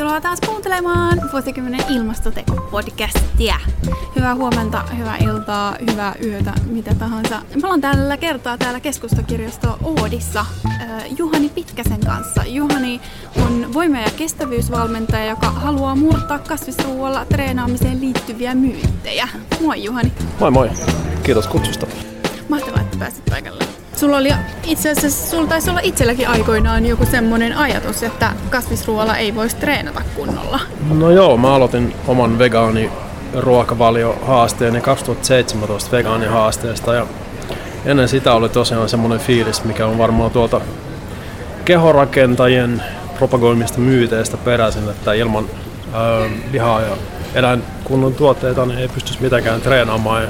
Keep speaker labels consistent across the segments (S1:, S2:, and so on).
S1: Tervetuloa taas kuuntelemaan vuosikymmenen ilmastoteko-podcastia. Hyvää huomenta, hyvää iltaa, hyvää yötä, mitä tahansa. Me ollaan tällä kertaa täällä keskustakirjasto Oodissa äh, Juhani Pitkäsen kanssa. Juhani on voima- ja kestävyysvalmentaja, joka haluaa murtaa kasvisruualla treenaamiseen liittyviä myyttejä. Moi Juhani.
S2: Moi moi. Kiitos kutsusta.
S1: Mahtavaa, että pääsit paikalle. Sulla oli itse asiassa, sulla taisi olla itselläkin aikoinaan joku semmoinen ajatus, että kasvisruoalla ei voisi treenata kunnolla.
S2: No joo, mä aloitin oman vegaani ruokavaliohaasteeni 2017 vegaanihaasteesta ja ennen sitä oli tosiaan semmoinen fiilis, mikä on varmaan tuolta kehorakentajien propagoimista myyteistä peräisin, että ilman öö, lihaa ja eläinkunnon tuotteita niin ei pystyisi mitenkään treenaamaan. Ja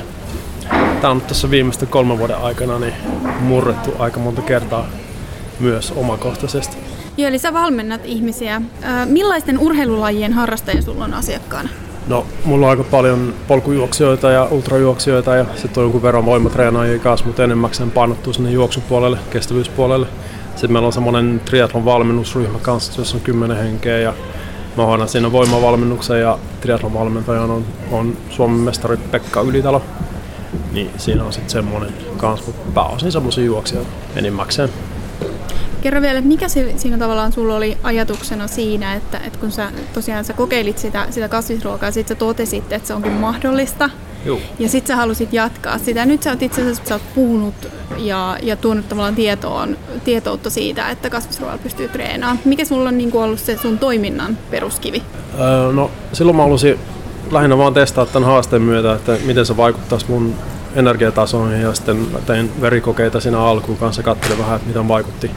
S2: tämä on tässä viimeisten kolmen vuoden aikana niin murrettu aika monta kertaa myös omakohtaisesti.
S1: Joo, eli sä valmennat ihmisiä. Millaisten urheilulajien harrastajia sulla on asiakkaana?
S2: No, mulla on aika paljon polkujuoksijoita ja ultrajuoksijoita ja sitten on jonkun verran voimatreenaajia kanssa, mutta enemmäkseen painottuu sinne juoksupuolelle, kestävyyspuolelle. Sitten meillä on semmoinen triathlon valmennusryhmä kanssa, jossa on kymmenen henkeä ja mä hoidan siinä voimavalmennuksen ja triathlon valmentajana on, on Suomen mestari Pekka Ylitalo. Niin siinä on sitten semmoinen kans, mutta pääosin semmoisia juoksijoita enimmäkseen.
S1: Kerro vielä, että mikä se, siinä tavallaan sulla oli ajatuksena siinä, että, että kun sä tosiaan sä kokeilit sitä, sitä kasvisruokaa ja sitten sä totesit, että se onkin mahdollista.
S2: Juu.
S1: Ja sitten sä halusit jatkaa sitä. Nyt sä oot itse asiassa sä oot puhunut ja, ja tuonut tavallaan tietoon, tietoutta siitä, että kasvisruoalla pystyy treenaamaan. Mikä sulla on niin ollut se sun toiminnan peruskivi?
S2: Öö, no silloin mä halusin lähinnä vaan testaa tämän haasteen myötä, että miten se vaikuttaisi mun energiatasoihin ja sitten tein verikokeita siinä alkuun kanssa, katselin vähän, että miten vaikutti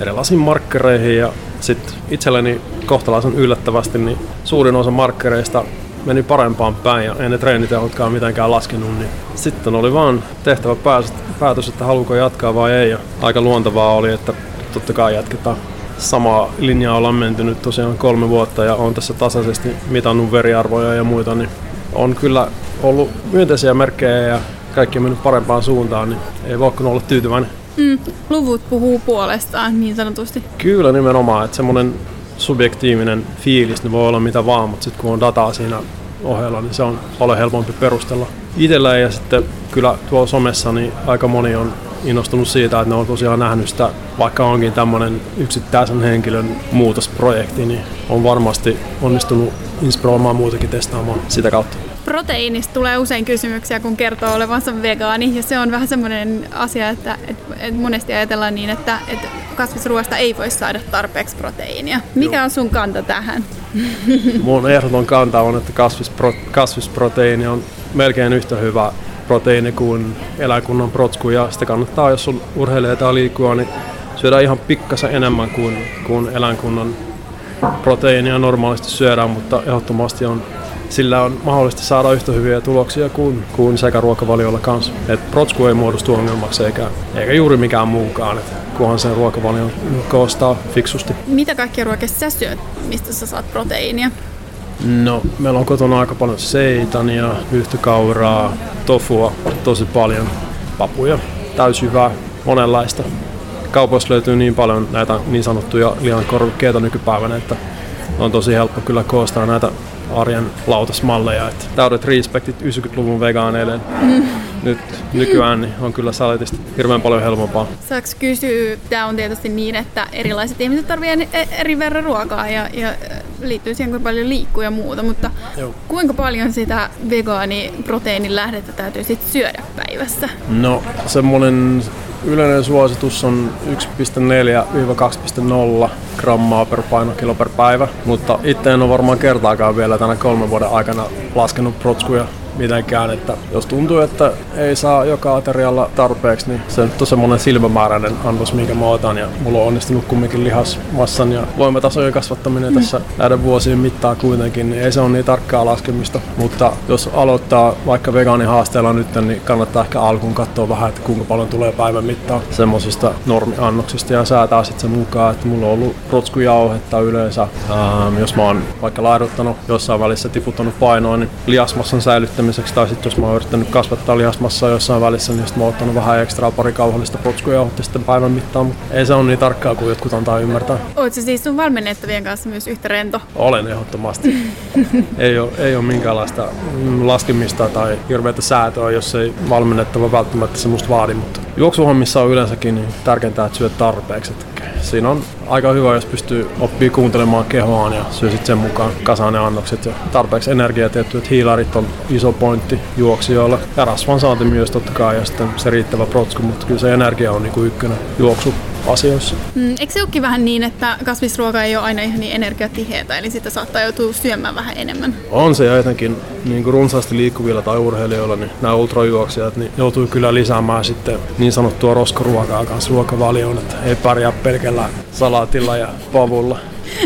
S2: erilaisiin markkereihin ja sitten itselleni kohtalaisen yllättävästi niin suurin osa markkereista meni parempaan päin ja ei ne treenitehotkaan mitenkään laskenut, niin sitten oli vaan tehtävä päätös, että haluuko jatkaa vai ei ja aika luontevaa oli, että totta kai jatketaan. Samaa linjaa ollaan menty nyt tosiaan kolme vuotta ja on tässä tasaisesti mitannut veriarvoja ja muita, niin on kyllä ollut myönteisiä merkkejä ja kaikki on mennyt parempaan suuntaan, niin ei voi olla tyytyväinen.
S1: Mm, luvut puhuu puolestaan niin sanotusti.
S2: Kyllä nimenomaan, että semmoinen subjektiivinen fiilis niin voi olla mitä vaan, mutta sitten kun on dataa siinä ohella, niin se on paljon helpompi perustella itsellä ja sitten kyllä tuolla somessa niin aika moni on innostunut siitä, että ne on tosiaan nähnyt sitä, vaikka onkin tämmöinen yksittäisen henkilön muutosprojekti, niin on varmasti onnistunut inspiroimaan muutakin testaamaan sitä kautta.
S1: Proteiinista tulee usein kysymyksiä, kun kertoo olevansa vegaani, ja se on vähän semmoinen asia, että, että, että monesti ajatellaan niin, että, että kasvisruoasta ei voi saada tarpeeksi proteiinia. Mikä on sun kanta tähän?
S2: Mun ehdoton kanta on, että kasvispro, kasvisproteiini on melkein yhtä hyvä proteiini kuin eläinkunnan protsku, ja sitä kannattaa, jos on urheilee tai liikkua, niin syödä ihan pikkasen enemmän kuin, kuin eläinkunnan proteiinia normaalisti syödään, mutta ehdottomasti on sillä on mahdollista saada yhtä hyviä tuloksia kuin, kuin ruokavaliolla kanssa. Et protsku ei muodostu ongelmaksi eikä, eikä juuri mikään muukaan, et kunhan sen ruokavalion koostaa fiksusti.
S1: Mitä kaikkia ruokia sä syöt, mistä sä saat proteiinia?
S2: No, meillä on kotona aika paljon seitania, yhtäkauraa, tofua, tosi paljon, papuja, täysjyvää, monenlaista. Kaupoissa löytyy niin paljon näitä niin sanottuja lihan korvikkeita nykypäivänä, että on tosi helppo kyllä koostaa näitä arjen lautasmalleja. Että täydet respektit 90-luvun vegaaneille. Mm. Nyt nykyään niin on kyllä saletisti hirveän paljon helpompaa.
S1: Saanko kysyä, tämä on tietysti niin, että erilaiset ihmiset tarvitsevat eri verran ruokaa ja, ja liittyy siihen, kuinka paljon liikkuu ja muuta, mutta Joo. kuinka paljon sitä vegaaniproteiinin lähdettä täytyy sitten syödä päivässä?
S2: No semmoinen Yleinen suositus on 1,4-2,0 grammaa per painokilo per päivä, mutta itse en ole varmaan kertaakaan vielä tänä kolmen vuoden aikana laskenut protskuja mitenkään, että jos tuntuu, että ei saa joka aterialla tarpeeksi, niin se on semmoinen silmämääräinen annos, minkä mä otan. Ja mulla on onnistunut kumminkin lihasmassan ja voimatasojen kasvattaminen mm. tässä näiden vuosien mittaan kuitenkin, niin ei se ole niin tarkkaa laskemista, mutta jos aloittaa vaikka vegaanihaasteella nyt, niin kannattaa ehkä alkuun katsoa vähän, että kuinka paljon tulee päivän mittaan semmoisista normiannoksista. Ja säätää sitten sen mukaan, että mulla on ollut rotskujauhetta yleensä, ähm, jos mä oon vaikka laiduttanut jossain välissä tiputtanut painoa, niin lihasmassan säilyttäminen kasvattamiseksi, tai sitten jos mä oon yrittänyt kasvattaa lihasmassaa jossain välissä, niin sitten mä oon ottanut vähän ekstraa pari kauhallista potskuja ja sitten päivän mittaan, mutta ei se ole niin tarkkaa kuin jotkut antaa ymmärtää.
S1: Oletko siis sun valmennettavien kanssa myös yhtä rento?
S2: Olen ehdottomasti. ei, ole, ei ole minkäänlaista laskemista tai hirveätä säätöä, jos ei valmennettava välttämättä semmoista vaadi, mutta juoksuhommissa on yleensäkin niin tärkeintä, että syöt tarpeeksi. Siinä on aika hyvä, jos pystyy oppii kuuntelemaan kehoaan ja syö sitten sen mukaan kasaan ne annokset. Ja tarpeeksi energiaa tietty, että hiilarit on iso pointti juoksijoille ja rasvan saanti myös totta kai ja sitten se riittävä protsku, mutta kyllä se energia on niinku ykkönen juoksu asioissa.
S1: Mm, eikö se olekin vähän niin, että kasvisruoka ei ole aina ihan niin energiatiheitä, eli sitä saattaa joutua syömään vähän enemmän?
S2: On se ja etenkin niin kuin runsaasti liikkuvilla tai urheilijoilla, niin nämä ultrajuoksijat niin joutuu kyllä lisäämään sitten niin sanottua roskaruokaa kanssa ruokavalioon, että ei pärjää pelkällä salaatilla ja pavulla.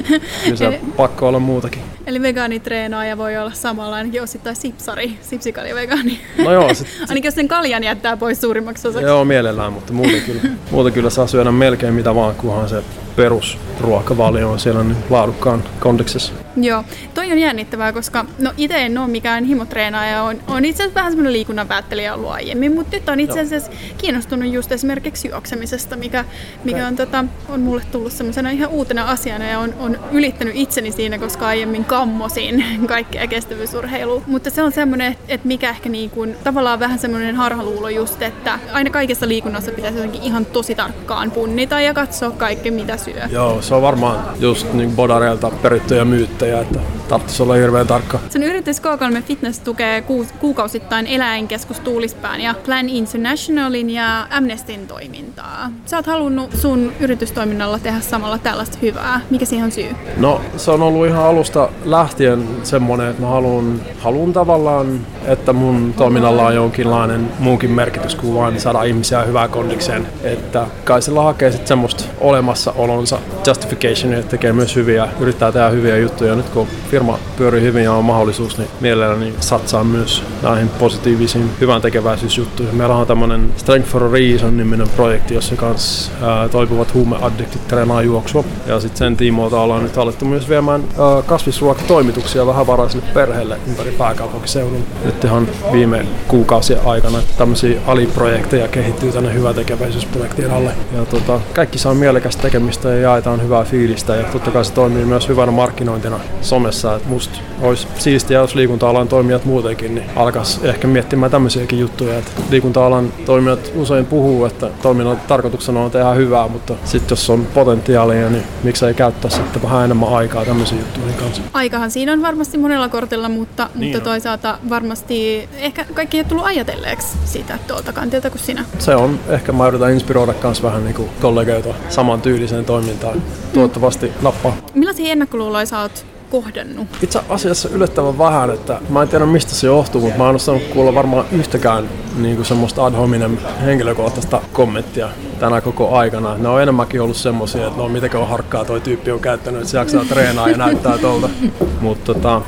S2: Kyllä pakko olla muutakin.
S1: Eli vegaanitreenaaja voi olla samalla ainakin osittain sipsari, sipsikalja vegaani.
S2: No joo. Sit,
S1: ainakin jos sen kaljan jättää pois suurimmaksi osaksi.
S2: Joo, mielellään, mutta muuten kyllä, muuten kyllä saa syödä melkein mitä vaan, kunhan se perusruokavalio on siellä niin laadukkaan kondeksessa.
S1: Joo, toi on jännittävää, koska no itse en ole mikään himotreenaaja, on, on itse asiassa vähän semmoinen liikunnan päättelijä ollut aiemmin, mutta nyt on itse asiassa kiinnostunut just esimerkiksi juoksemisesta, mikä, mikä on, tota, on mulle tullut semmoisena ihan uutena asiana ja on, on ylittänyt itseni siinä, koska aiemmin kammosin kaikkea kestävyysurheilua. Mutta se on semmoinen, että mikä ehkä niin kuin, tavallaan vähän semmoinen harhaluulo just, että aina kaikessa liikunnassa pitäisi jotenkin ihan tosi tarkkaan punnita ja katsoa kaikki, mitä syö.
S2: Joo, se on varmaan just niin Bodareilta perittyjä myyttejä, että tarvitsisi olla hirveän tarkka.
S1: Sen yritys K3 Fitness tukee kuukausittain eläinkeskus Tuulispään ja Plan Internationalin ja Amnestyn toimintaa. Sä oot halunnut sun yritystoiminnalla tehdä samalla tällaista hyvää. Mikä siihen on syy?
S2: No se on ollut ihan alusta lähtien semmoinen, että mä haluan, haluan tavallaan, että mun toiminnalla on jonkinlainen muunkin merkitys kuin vain saada ihmisiä hyvää kondikseen. Että kai sillä hakee sitten semmoista olemassaolonsa justification, tekee myös hyviä, yrittää tehdä hyviä juttuja. Nyt kun firma pyörii hyvin ja on mahdollisuus, niin mielelläni satsaa myös näihin positiivisiin hyvän tekeväisyysjuttuihin. Meillä on tämmöinen Strength for a Reason niminen projekti, jossa kanssa ää, toipuvat huumeaddiktit treenaa juoksua. Ja sitten sen tiimoilta ollaan nyt alettu myös viemään ää, kasvisruokatoimituksia vähävaraisille perheille ympäri pääkaupunkiseudun. Nyt ihan viime kuukausien aikana tämmöisiä aliprojekteja kehittyy tänne hyvä tekeväisyysprojektien alle. Ja tota, kaikki saa mielekästä tekemistä ja jaetaan hyvää fiilistä ja totta kai se toimii myös hyvänä markkinointina somessa. Et musta olisi siistiä, jos liikunta-alan toimijat muutenkin niin alkaisi ehkä miettimään tämmöisiäkin juttuja. Et liikunta-alan toimijat usein puhuu, että toiminnan tarkoituksena on tehdä hyvää, mutta sitten jos on potentiaalia, niin miksei käyttää sitten vähän enemmän aikaa tämmöisiin juttuihin kanssa.
S1: Aikahan siinä on varmasti monella kortilla, mutta, niin mutta toisaalta varmasti ehkä kaikki ei tullut ajatelleeksi sitä tuolta kantilta kuin sinä.
S2: Se on, ehkä mä yritän inspiroida myös vähän niin kollegoita saman tyyliseen toimintaan. Toivottavasti nappaa.
S1: Millaisia ennakkoluuloja sä oot kohdannut?
S2: Itse asiassa yllättävän vähän, että mä en tiedä mistä se johtuu, mutta mä en ole saanut kuulla varmaan yhtäkään niin kuin semmoista ad hominem henkilökohtaista kommenttia tänä koko aikana. Ne on enemmänkin ollut semmoisia, että no mitäkö on harkkaa toi tyyppi on käyttänyt, että se jaksaa treenaa ja näyttää tuolta. Mutta tota,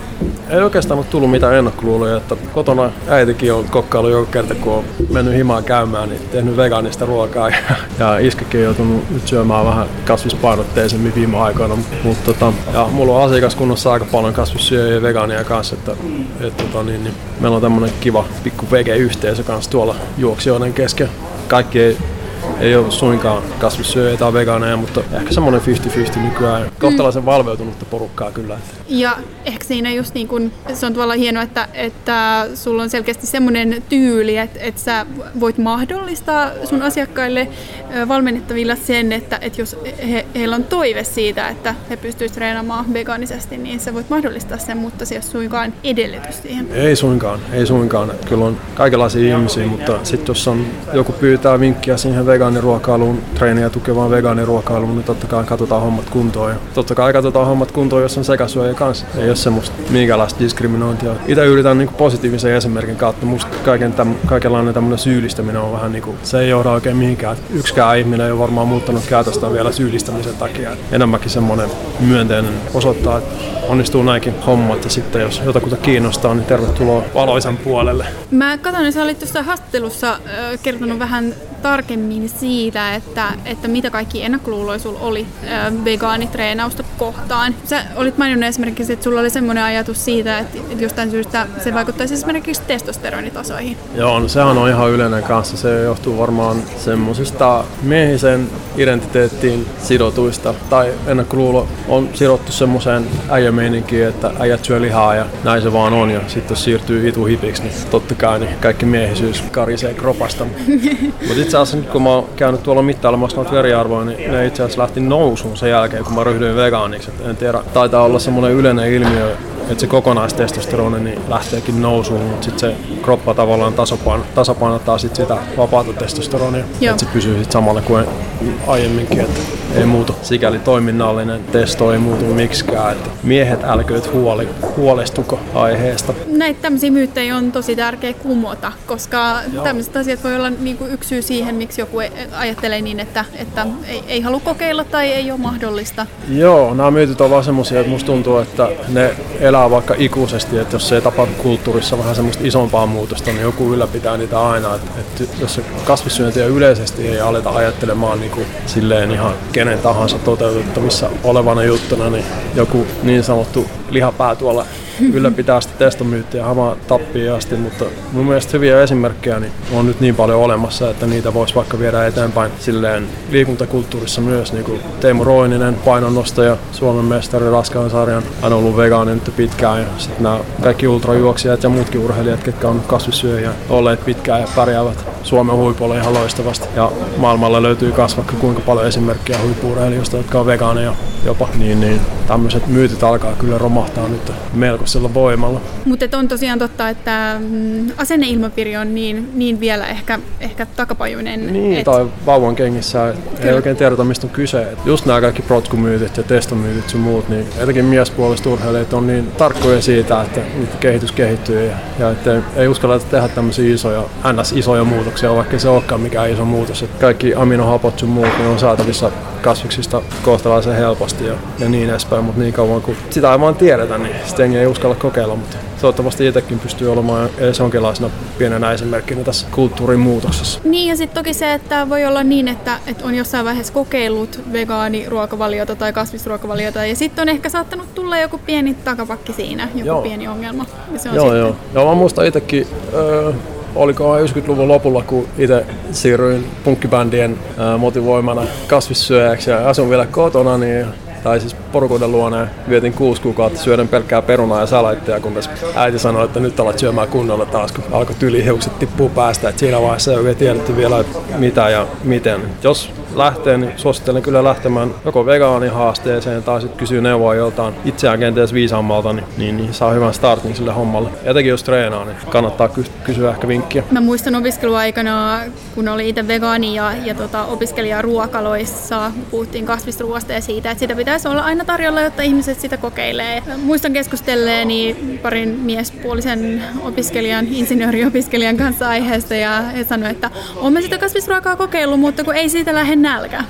S2: ei oikeastaan ole tullut mitään ennakkoluuloja, että kotona äitikin on kokkailu joka kerta, kun on mennyt himaan käymään, niin tehnyt vegaanista ruokaa ja, ja iskäkin on joutunut nyt syömään vähän kasvispainotteisemmin viime aikoina. Mutta tota, ja mulla on asiakaskunnassa aika paljon kasvissyöjiä ja vegaania kanssa, että, että tota, niin, niin, meillä on tämmöinen kiva pikku vege-yhteisö kanssa tuolla juoksijoiden kesken. Kaikki ei ei ole suinkaan kasvissyöjä tai vegaaneja, mutta ehkä semmoinen 50-50 nykyään. Kohtalaisen mm. valveutunutta porukkaa kyllä.
S1: Ja ehkä siinä just niin kun, se on tavallaan hienoa, että, että sulla on selkeästi semmoinen tyyli, että, että sä voit mahdollistaa sun asiakkaille valmennettavilla sen, että, että jos he, heillä on toive siitä, että he pystyisivät treenaamaan vegaanisesti, niin sä voit mahdollistaa sen, mutta se ei ole suinkaan edellytys siihen.
S2: Ei suinkaan, ei suinkaan. Kyllä on kaikenlaisia ihmisiä, mutta sitten jos on, joku pyytää vinkkiä siihen vegaaniruokailuun, treeniä tukevaan vegaaniruokailuun, niin totta kai katsotaan hommat kuntoon. Ja totta kai katsotaan hommat kuntoon, jos on sekasyöjä kanssa. Ei ole semmoista minkälaista diskriminointia. Itse yritän niin positiivisen esimerkin kautta. Musta kaiken täm, kaikenlainen tämmöinen syyllistäminen on vähän niin kuin, se ei johda oikein mihinkään. Yksikään ihminen ei ole varmaan muuttanut käytöstä vielä syyllistämisen takia. Enemmänkin semmoinen myönteinen osoittaa, että onnistuu näinkin hommat ja sitten jos jotakuta kiinnostaa, niin tervetuloa valoisan puolelle.
S1: Mä katsoin, että sä olit tuossa haastattelussa kertonut vähän tarkemmin siitä, että, että mitä kaikki ennakkoluuloja sulla oli äh, vegaanitreenausta kohtaan. Sä olit maininnut esimerkiksi, että sulla oli semmoinen ajatus siitä, että, että jostain syystä se vaikuttaisi esimerkiksi testosteronitasoihin.
S2: Joo, no sehän on ihan yleinen kanssa. Se johtuu varmaan semmoisista miehisen identiteettiin sidotuista. Tai ennakkoluulo on sidottu semmoiseen äijämeininkiin, että äijät syö lihaa ja näin se vaan on. Ja sitten jos siirtyy itu hipiksi, niin totta kai niin kaikki miehisyys karisee kropasta. Mutta itse asiassa nyt kun mä oon käynyt tuolla mittailemassa noita veriarvoja, niin ne itse asiassa lähti nousuun sen jälkeen, kun mä ryhdyin vegaaniksi. Et en tiedä, taitaa olla semmoinen yleinen ilmiö, että se kokonaistestosteroni niin lähteekin nousuun, mutta sitten se kroppa tavallaan tasapaino, tasapainottaa sit sitä vapaata testosteronia, että se pysyy sit samalla kuin aiemminkin, että ei muutu. Sikäli toiminnallinen testo ei muutu miksikään, että miehet älkööt huoli, huolestuko aiheesta.
S1: Näitä tämmöisiä myyttejä on tosi tärkeä kumota, koska Joo. tämmöiset asiat voi olla niinku yksi syy siihen, miksi joku ajattelee niin, että, että ei, ei halua kokeilla tai ei ole mahdollista.
S2: Joo, nämä myytit on vaan semmoisia, että musta tuntuu, että ne elää vaikka ikuisesti, että jos se ei tapahdu kulttuurissa vähän semmoista isompaa muutosta, niin joku ylläpitää niitä aina. Että, että jos kasvissyöntiä yleisesti ei aleta ajattelemaan niin kuin silleen ihan kenen tahansa toteutettavissa olevana juttuna, niin joku niin sanottu lihapää tuolla ylläpitää sitä testomyyttiä hamaa tappiin asti, mutta mun mielestä hyviä esimerkkejä niin on nyt niin paljon olemassa, että niitä voisi vaikka viedä eteenpäin. Silleen liikuntakulttuurissa myös, niin kuin Teemu Roininen, painonnostaja, Suomen mestari raskaan sarjan, hän on ollut vegaani nyt pitkään ja sitten nämä kaikki ultrajuoksijat ja muutkin urheilijat, ketkä on kasvissyöjiä, olleet pitkään ja pärjäävät Suomen huipulle ihan loistavasti. Ja maailmalla löytyy myös vaikka kuinka paljon esimerkkejä huippuurheilijoista, jotka on vegaaneja jopa, niin, niin tämmöiset myytit alkaa kyllä romahtaa nyt melkoisella voimalla.
S1: Mutta on tosiaan totta, että mm, asenneilmapiiri on niin, niin vielä ehkä, ehkä takapajuinen.
S2: Niin, et... tai vauvan kengissä ei oikein tiedetä, mistä on kyse. Et just nämä kaikki protkumyytit ja testomyytit sun muut, niin etenkin miespuoliset urheilijat on niin tarkkoja siitä, että kehitys kehittyy ja, ja että ei uskalla tehdä tämmöisiä isoja, ns. isoja muutoksia, vaikka se olekaan mikään iso muutos. Et kaikki aminohapot sun muut niin on saatavissa kasviksista kohtalaisen helposti ja, ja niin edespäin, mutta niin kauan kuin sitä ei vaan tiedetä, niin sitten ei uskalla kokeilla, mutta toivottavasti itsekin pystyy olemaan edes jonkinlaisena pienenä esimerkkinä tässä kulttuurin muutoksessa.
S1: Niin ja sitten toki se, että voi olla niin, että, että on jossain vaiheessa kokeillut vegaaniruokavaliota tai kasvisruokavaliota ja sitten on ehkä saattanut tulla joku pieni takapakki siinä, joku joo. pieni ongelma. Ja se on
S2: joo, sitten... joo. Joo, mä muistan itsekin, öö, oliko 90-luvun lopulla, kun itse siirryin punkkibändien motivoimana kasvissyöjäksi ja asun vielä kotona, niin tai siis porukoiden luona vietin kuusi kuukautta syöden pelkkää perunaa ja salaitteja, kunnes äiti sanoi, että nyt alat syömään kunnolla taas, kun alkoi tylihiukset tippuu päästä. Et siinä vaiheessa ei oikein tiedetty vielä, mitä ja miten. Jos lähtee, niin suosittelen kyllä lähtemään joko vegaanihaasteeseen tai sitten kysyy neuvoa joltain itseään kenties viisaammalta, niin, niin, niin saa hyvän startin sille hommalle. Etenkin jos treenaa, niin kannattaa ky- kysyä ehkä vinkkiä.
S1: Mä muistan opiskeluaikana, kun oli itse vegaani ja, ja tota, opiskelijaruokaloissa, puhuttiin kasvisruoasta ja siitä, että sitä pitäisi olla aina tarjolla, jotta ihmiset sitä kokeilee. Muistan keskustelleeni parin miespuolisen opiskelijan, insinööriopiskelijan kanssa aiheesta ja he sanoivat, että olemme sitä kasvisruokaa kokeillut, mutta kun ei siitä lähde nälkä.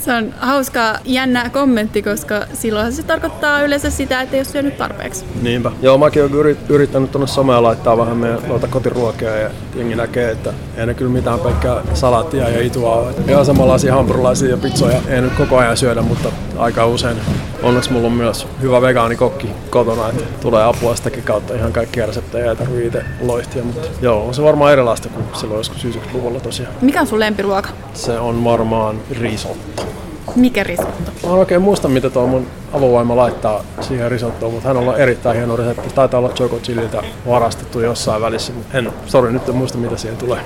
S1: se on hauska, jännä kommentti, koska silloin se tarkoittaa yleensä sitä, että ei ole syönyt tarpeeksi.
S2: Niinpä. Joo, mäkin olen yrittänyt tuonne somea laittaa vähän meidän noita kotiruokia ja jengi näkee, että ei ne kyllä mitään pelkkää salaattia ja itua ole. Ihan samanlaisia hampurilaisia ja pizzoja ei nyt koko ajan syödä, mutta aika usein. Onneksi mulla on myös hyvä vegaanikokki kotona, että tulee apua sitäkin kautta ihan kaikkia reseptejä ei tarvitse loihtia, mutta joo, on se varmaan erilaista kuin silloin joskus 90-luvulla tosiaan.
S1: Mikä on sun lempiruoka?
S2: Se on varmaan risotto.
S1: Mikä risotto?
S2: Mä en oikein muista, mitä tuo mun avovaimo laittaa siihen risottoon, mutta hän on erittäin hieno resepti. Taitaa olla Choco Chililtä varastettu jossain välissä, mutta en, sori, nyt en muista, mitä siihen tulee.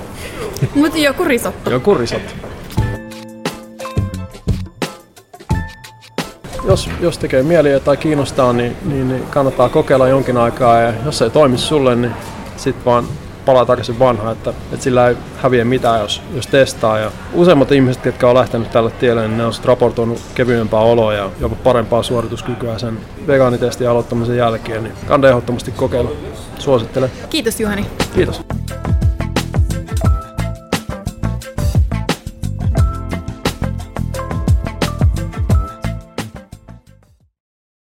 S1: mutta joku risotto.
S2: Joku risotto. Jos, jos tekee mieli tai kiinnostaa, niin, niin, niin kannattaa kokeilla jonkin aikaa ja jos se ei toimi sulle, niin sitten vaan palaa takaisin vanhaan, että, että sillä ei häviä mitään, jos, jos testaa. Ja useimmat ihmiset, jotka on lähtenyt tälle tielle, niin ne on raportoinut kevyempää oloa ja jopa parempaa suorituskykyä sen vegaanitestin aloittamisen jälkeen. Niin kannattaa ehdottomasti kokeilla. Suosittelen.
S1: Kiitos Juhani.
S2: Kiitos.